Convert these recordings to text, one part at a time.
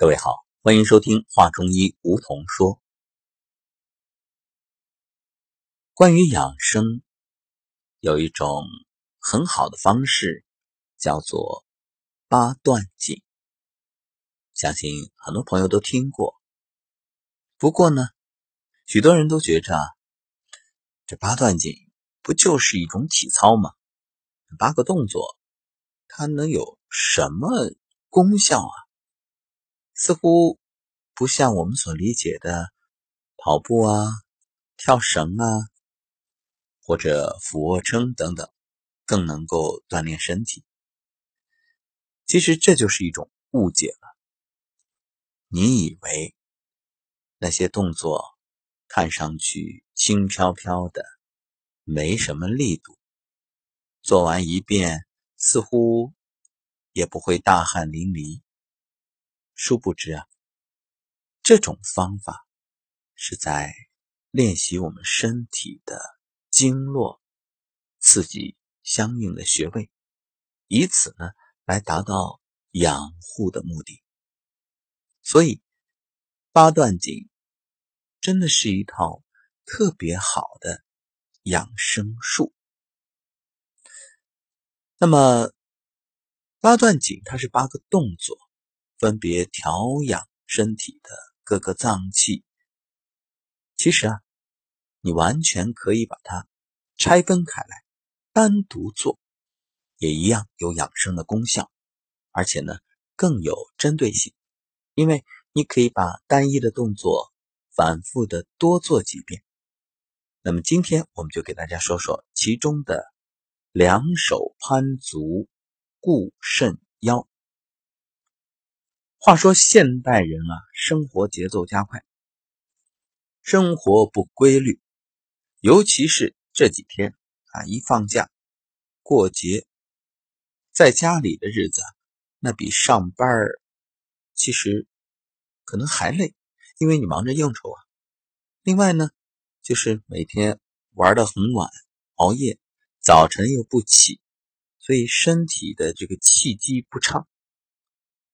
各位好，欢迎收听华中医梧桐说。关于养生，有一种很好的方式，叫做八段锦。相信很多朋友都听过。不过呢，许多人都觉着，这八段锦不就是一种体操吗？八个动作，它能有什么功效啊？似乎不像我们所理解的跑步啊、跳绳啊，或者俯卧撑等等，更能够锻炼身体。其实这就是一种误解了。你以为那些动作看上去轻飘飘的，没什么力度，做完一遍似乎也不会大汗淋漓。殊不知啊，这种方法是在练习我们身体的经络，刺激相应的穴位，以此呢来达到养护的目的。所以八段锦真的是一套特别好的养生术。那么八段锦它是八个动作。分别调养身体的各个脏器。其实啊，你完全可以把它拆分开来，单独做，也一样有养生的功效，而且呢更有针对性，因为你可以把单一的动作反复的多做几遍。那么今天我们就给大家说说其中的两手攀足固肾腰。话说现代人啊，生活节奏加快，生活不规律，尤其是这几天啊，一放假、过节，在家里的日子，那比上班其实可能还累，因为你忙着应酬啊。另外呢，就是每天玩的很晚，熬夜，早晨又不起，所以身体的这个气机不畅。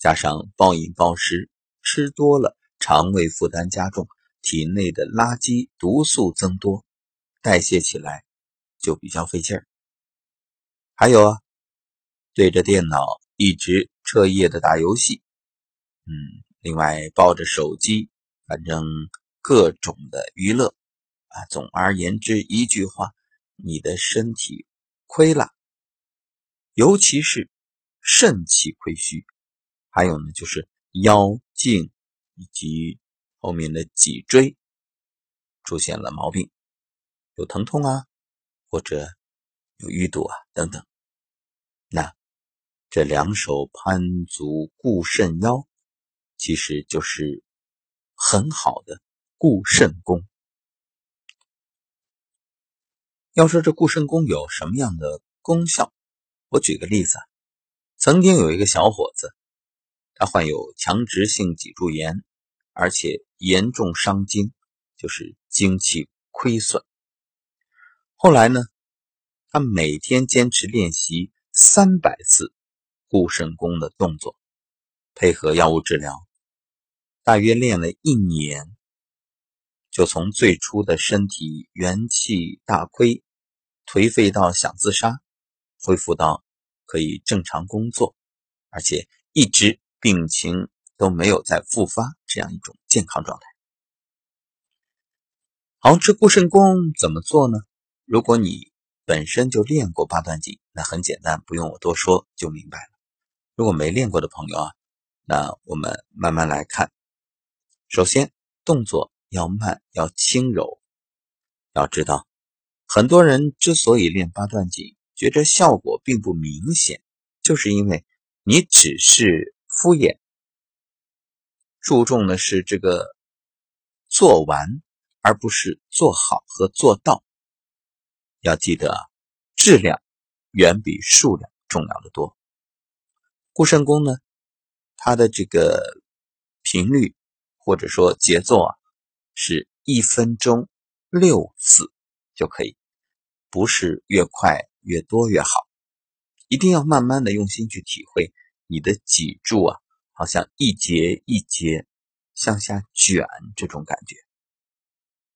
加上暴饮暴食，吃多了，肠胃负担加重，体内的垃圾毒素增多，代谢起来就比较费劲儿。还有啊，对着电脑一直彻夜的打游戏，嗯，另外抱着手机，反正各种的娱乐啊。总而言之，一句话，你的身体亏了，尤其是肾气亏虚。还有呢，就是腰颈以及后面的脊椎出现了毛病，有疼痛啊，或者有淤堵啊等等。那这两手攀足固肾腰，其实就是很好的固肾功。要说这固肾功有什么样的功效，我举个例子啊，曾经有一个小伙子。他患有强直性脊柱炎，而且严重伤精，就是精气亏损。后来呢，他每天坚持练习三百次固肾功的动作，配合药物治疗，大约练了一年，就从最初的身体元气大亏、颓废到想自杀，恢复到可以正常工作，而且一直。病情都没有再复发，这样一种健康状态。好，这固肾功怎么做呢？如果你本身就练过八段锦，那很简单，不用我多说就明白了。如果没练过的朋友啊，那我们慢慢来看。首先，动作要慢，要轻柔。要知道，很多人之所以练八段锦，觉着效果并不明显，就是因为你只是。敷衍，注重的是这个做完，而不是做好和做到。要记得啊，质量远比数量重要的多。固肾功呢，它的这个频率或者说节奏啊，是一分钟六次就可以，不是越快越多越好，一定要慢慢的用心去体会。你的脊柱啊，好像一节一节向下卷这种感觉。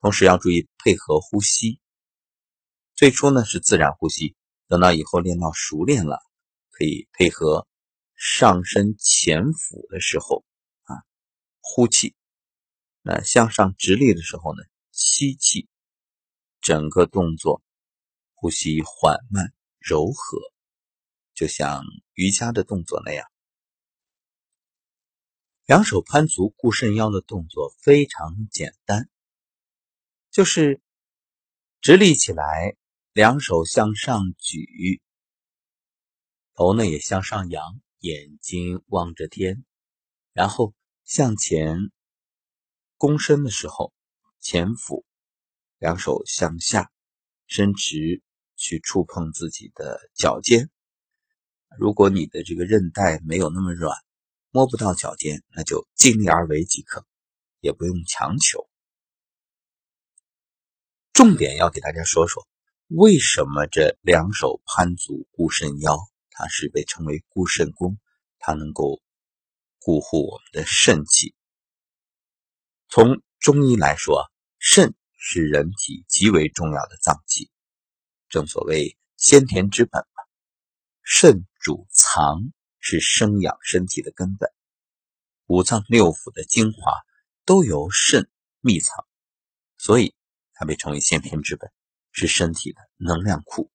同时要注意配合呼吸。最初呢是自然呼吸，等到以后练到熟练了，可以配合上身前俯的时候啊呼气，那向上直立的时候呢吸气，整个动作呼吸缓慢柔和，就像瑜伽的动作那样。两手攀足固肾腰的动作非常简单，就是直立起来，两手向上举，头呢也向上扬，眼睛望着天，然后向前躬身的时候前俯，两手向下伸直，去触碰自己的脚尖。如果你的这个韧带没有那么软。摸不到脚尖，那就尽力而为即可，也不用强求。重点要给大家说说，为什么这两手攀足固肾腰，它是被称为固肾功，它能够固护我们的肾气。从中医来说，肾是人体极为重要的脏器，正所谓先天之本嘛，肾主藏。是生养身体的根本，五脏六腑的精华都由肾秘藏，所以它被称为先天之本，是身体的能量库，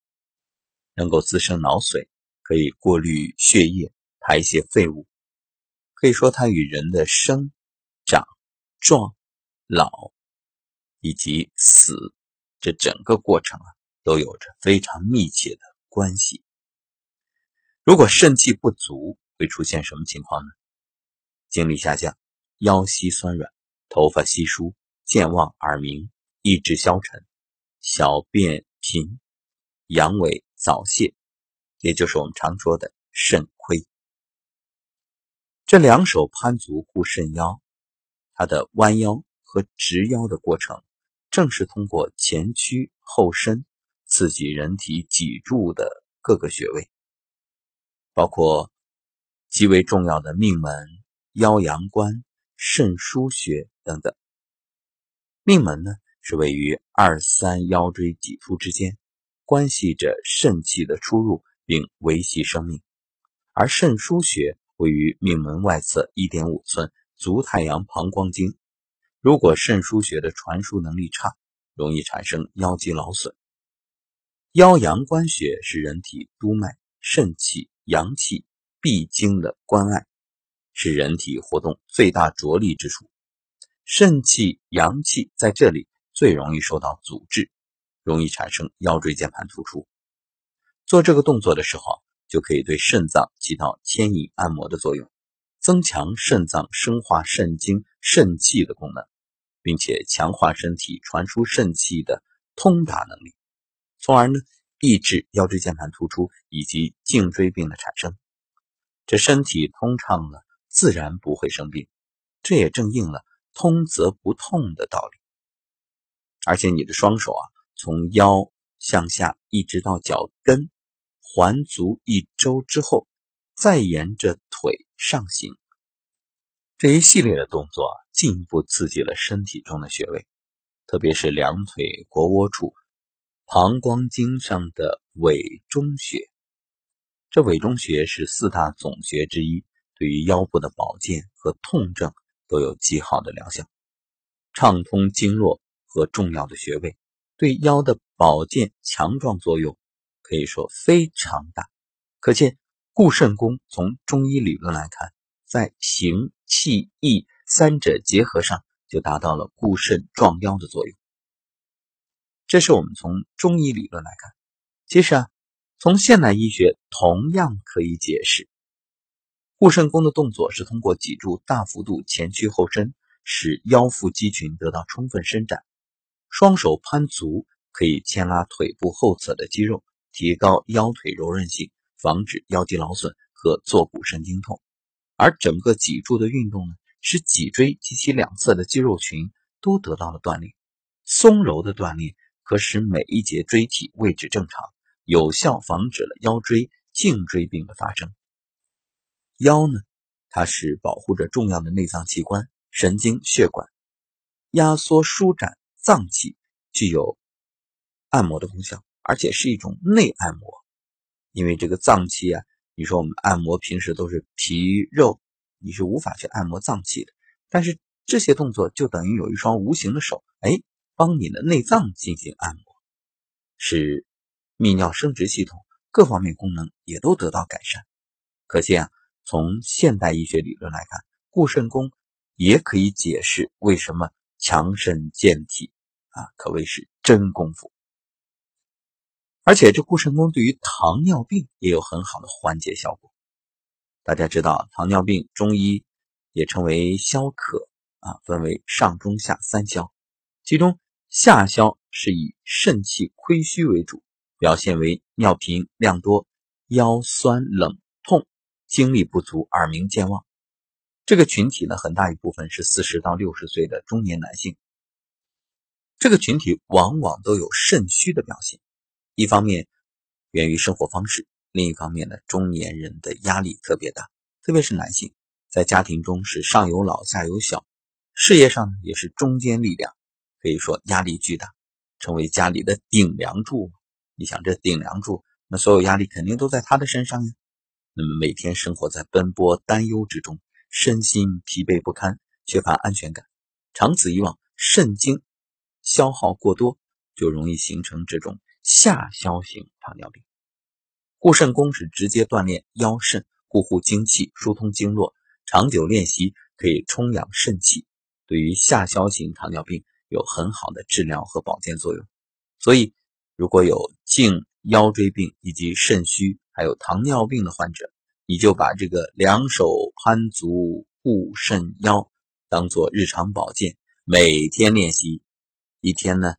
能够滋生脑髓，可以过滤血液、排泄废物。可以说，它与人的生、长、壮、老以及死这整个过程啊，都有着非常密切的关系。如果肾气不足，会出现什么情况呢？精力下降，腰膝酸软，头发稀疏，健忘耳鸣，意志消沉，小便频，阳痿早泄，也就是我们常说的肾亏。这两手攀足固肾腰，它的弯腰和直腰的过程，正是通过前屈后伸，刺激人体脊柱的各个穴位。包括极为重要的命门、腰阳关、肾腧穴等等。命门呢是位于二三腰椎棘突之间，关系着肾气的出入，并维系生命；而肾腧穴位于命门外侧一点五寸足太阳膀胱经。如果肾腧穴的传输能力差，容易产生腰肌劳损。腰阳关穴是人体督脉、肾气。阳气必经的关隘，是人体活动最大着力之处。肾气、阳气在这里最容易受到阻滞，容易产生腰椎间盘突出。做这个动作的时候，就可以对肾脏起到牵引按摩的作用，增强肾脏生化肾精、肾气的功能，并且强化身体传输肾气的通达能力，从而呢。抑制腰椎间盘突出以及颈椎病的产生，这身体通畅了，自然不会生病。这也正应了“通则不痛”的道理。而且你的双手啊，从腰向下一直到脚跟，环足一周之后，再沿着腿上行，这一系列的动作进一步刺激了身体中的穴位，特别是两腿腘窝处。膀胱经上的委中穴，这委中穴是四大总穴之一，对于腰部的保健和痛症都有极好的疗效，畅通经络和重要的穴位，对腰的保健强壮作用可以说非常大。可见固肾功从中医理论来看，在形、气、意三者结合上，就达到了固肾壮腰的作用。这是我们从中医理论来看，其实啊，从现代医学同样可以解释。固肾功的动作是通过脊柱大幅度前屈后伸，使腰腹肌群得到充分伸展。双手攀足可以牵拉腿部后侧的肌肉，提高腰腿柔韧性，防止腰肌劳损和坐骨神经痛。而整个脊柱的运动呢，使脊椎及其两侧的肌肉群都得到了锻炼。松柔的锻炼。可使每一节椎体位置正常，有效防止了腰椎颈椎病的发生。腰呢，它是保护着重要的内脏器官、神经、血管，压缩舒展脏器，具有按摩的功效，而且是一种内按摩。因为这个脏器啊，你说我们按摩平时都是皮肉，你是无法去按摩脏器的。但是这些动作就等于有一双无形的手，哎，帮你的内脏进行按摩，使泌尿生殖系统各方面功能也都得到改善。可见啊，从现代医学理论来看，固肾功也可以解释为什么强肾健体啊，可谓是真功夫。而且这固肾功对于糖尿病也有很好的缓解效果。大家知道，糖尿病中医也称为消渴啊，分为上中下三消，其中下消是以肾气亏虚为主，表现为尿频、量多、腰酸冷痛。精力不足、耳鸣健忘，这个群体呢，很大一部分是四十到六十岁的中年男性。这个群体往往都有肾虚的表现，一方面源于生活方式，另一方面呢，中年人的压力特别大，特别是男性，在家庭中是上有老下有小，事业上呢也是中坚力量，可以说压力巨大，成为家里的顶梁柱。你想，这顶梁柱，那所有压力肯定都在他的身上呀。那么每天生活在奔波担忧之中，身心疲惫不堪，缺乏安全感，长此以往，肾精消耗过多，就容易形成这种下消型糖尿病。固肾功是直接锻炼腰肾，固护精气，疏通经络，长久练习可以充养肾气，对于下消型糖尿病有很好的治疗和保健作用。所以，如果有颈腰椎病以及肾虚。还有糖尿病的患者，你就把这个两手攀足固肾腰当做日常保健，每天练习，一天呢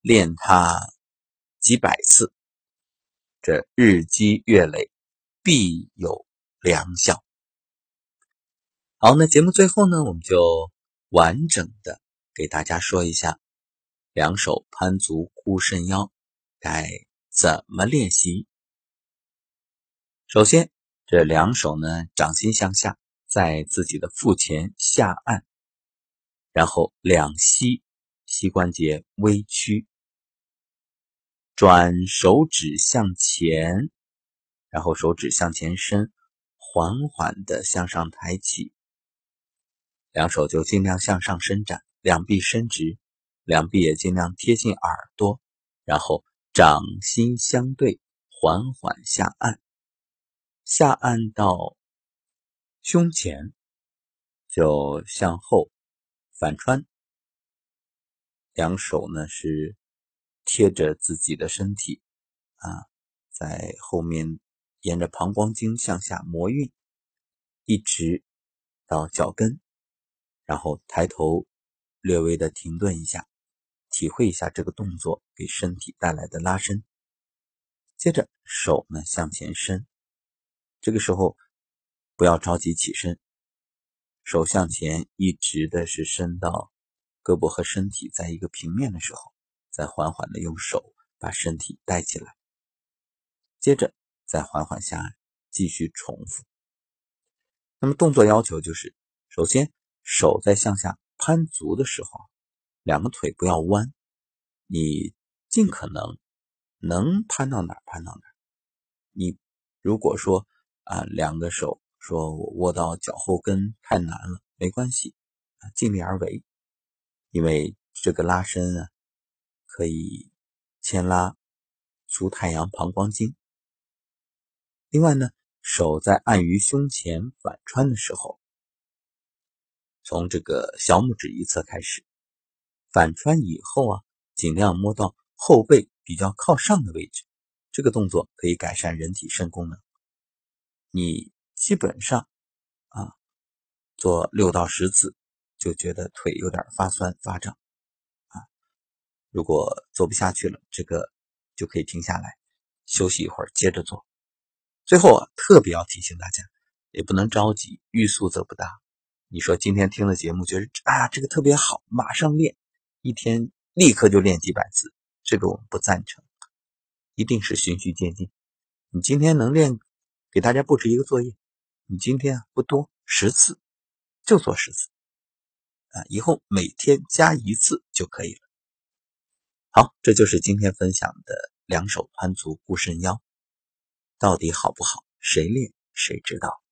练它几百次，这日积月累必有良效。好，那节目最后呢，我们就完整的给大家说一下两手攀足固肾腰该怎么练习。首先，这两手呢，掌心向下，在自己的腹前下按，然后两膝膝关节微屈，转手指向前，然后手指向前伸，缓缓的向上抬起，两手就尽量向上伸展，两臂伸直，两臂也尽量贴近耳朵，然后掌心相对，缓缓下按。下按到胸前，就向后反穿，两手呢是贴着自己的身体啊，在后面沿着膀胱经向下摩运，一直到脚跟，然后抬头略微的停顿一下，体会一下这个动作给身体带来的拉伸。接着手呢向前伸。这个时候不要着急起身，手向前一直的是伸到胳膊和身体在一个平面的时候，再缓缓的用手把身体带起来，接着再缓缓下来，继续重复。那么动作要求就是：首先手在向下攀足的时候，两个腿不要弯，你尽可能能攀到哪攀到哪。你如果说啊，两个手说我握到脚后跟太难了，没关系，尽力而为，因为这个拉伸啊，可以牵拉足太阳膀胱经。另外呢，手在按于胸前反穿的时候，从这个小拇指一侧开始反穿以后啊，尽量摸到后背比较靠上的位置，这个动作可以改善人体肾功能。你基本上啊做六到十次，就觉得腿有点发酸发胀啊。如果做不下去了，这个就可以停下来休息一会儿，接着做。最后啊，特别要提醒大家，也不能着急，欲速则不达。你说今天听了节目，觉得啊这个特别好，马上练，一天立刻就练几百次，这个我们不赞成，一定是循序渐进。你今天能练。给大家布置一个作业，你今天啊不多，十次，就做十次啊，以后每天加一次就可以了。好，这就是今天分享的两手团足固肾腰，到底好不好？谁练谁知道。